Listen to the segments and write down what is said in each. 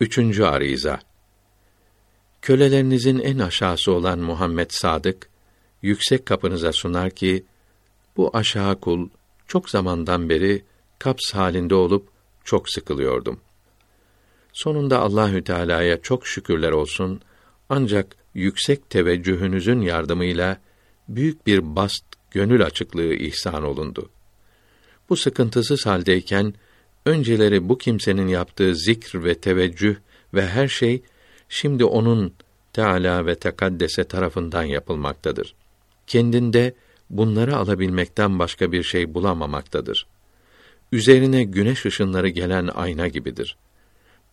Üçüncü ariza. Kölelerinizin en aşağısı olan Muhammed Sadık, yüksek kapınıza sunar ki, bu aşağı kul, çok zamandan beri kaps halinde olup, çok sıkılıyordum. Sonunda Allahü Teala'ya çok şükürler olsun, ancak yüksek teveccühünüzün yardımıyla, büyük bir bast, gönül açıklığı ihsan olundu. Bu sıkıntısız haldeyken, önceleri bu kimsenin yaptığı zikr ve teveccüh ve her şey şimdi onun Teala ve Tekaddese tarafından yapılmaktadır. Kendinde bunları alabilmekten başka bir şey bulamamaktadır. Üzerine güneş ışınları gelen ayna gibidir.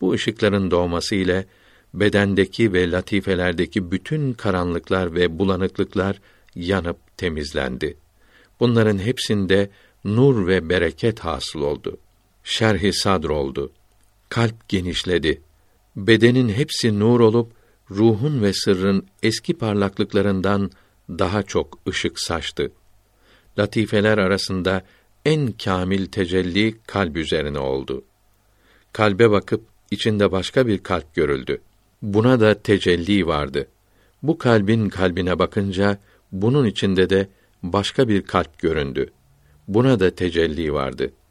Bu ışıkların doğması ile bedendeki ve latifelerdeki bütün karanlıklar ve bulanıklıklar yanıp temizlendi. Bunların hepsinde nur ve bereket hasıl oldu şerhi sadr oldu. Kalp genişledi. Bedenin hepsi nur olup ruhun ve sırrın eski parlaklıklarından daha çok ışık saçtı. Latifeler arasında en kamil tecelli kalp üzerine oldu. Kalbe bakıp içinde başka bir kalp görüldü. Buna da tecelli vardı. Bu kalbin kalbine bakınca bunun içinde de başka bir kalp göründü. Buna da tecelli vardı.''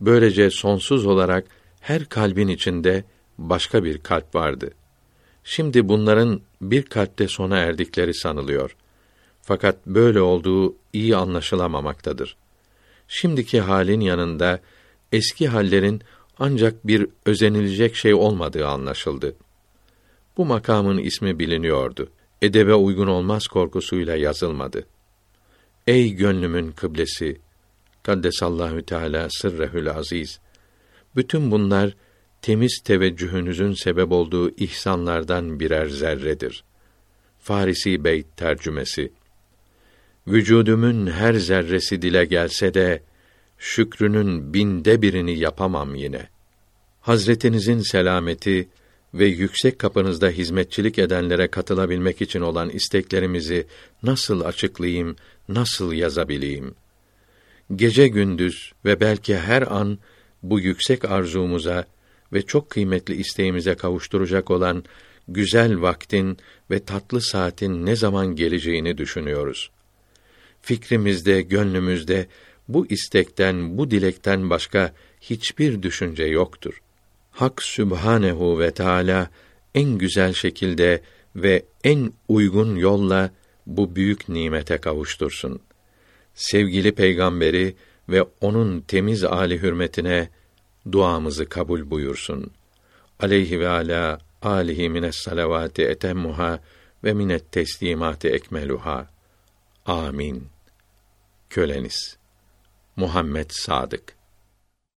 Böylece sonsuz olarak her kalbin içinde başka bir kalp vardı. Şimdi bunların bir kalpte sona erdikleri sanılıyor. Fakat böyle olduğu iyi anlaşılamamaktadır. Şimdiki halin yanında eski hallerin ancak bir özenilecek şey olmadığı anlaşıldı. Bu makamın ismi biliniyordu. Edebe uygun olmaz korkusuyla yazılmadı. Ey gönlümün kıblesi, Kaddesallahu Teala sırrehül aziz. Bütün bunlar temiz teveccühünüzün sebep olduğu ihsanlardan birer zerredir. Farisi Beyt tercümesi. Vücudumun her zerresi dile gelse de şükrünün binde birini yapamam yine. Hazretinizin selameti ve yüksek kapınızda hizmetçilik edenlere katılabilmek için olan isteklerimizi nasıl açıklayayım, nasıl yazabileyim?' Gece gündüz ve belki her an bu yüksek arzumuza ve çok kıymetli isteğimize kavuşturacak olan güzel vaktin ve tatlı saatin ne zaman geleceğini düşünüyoruz. Fikrimizde, gönlümüzde bu istekten, bu dilekten başka hiçbir düşünce yoktur. Hak Sübhanehu ve Teala en güzel şekilde ve en uygun yolla bu büyük nimete kavuştursun.'' Sevgili peygamberi ve onun temiz âli hürmetine duamızı kabul buyursun. Aleyhi ve ala alihi mines salavati etemmuha ve minet teslimati ekmeluha. Amin. Köleniz Muhammed Sadık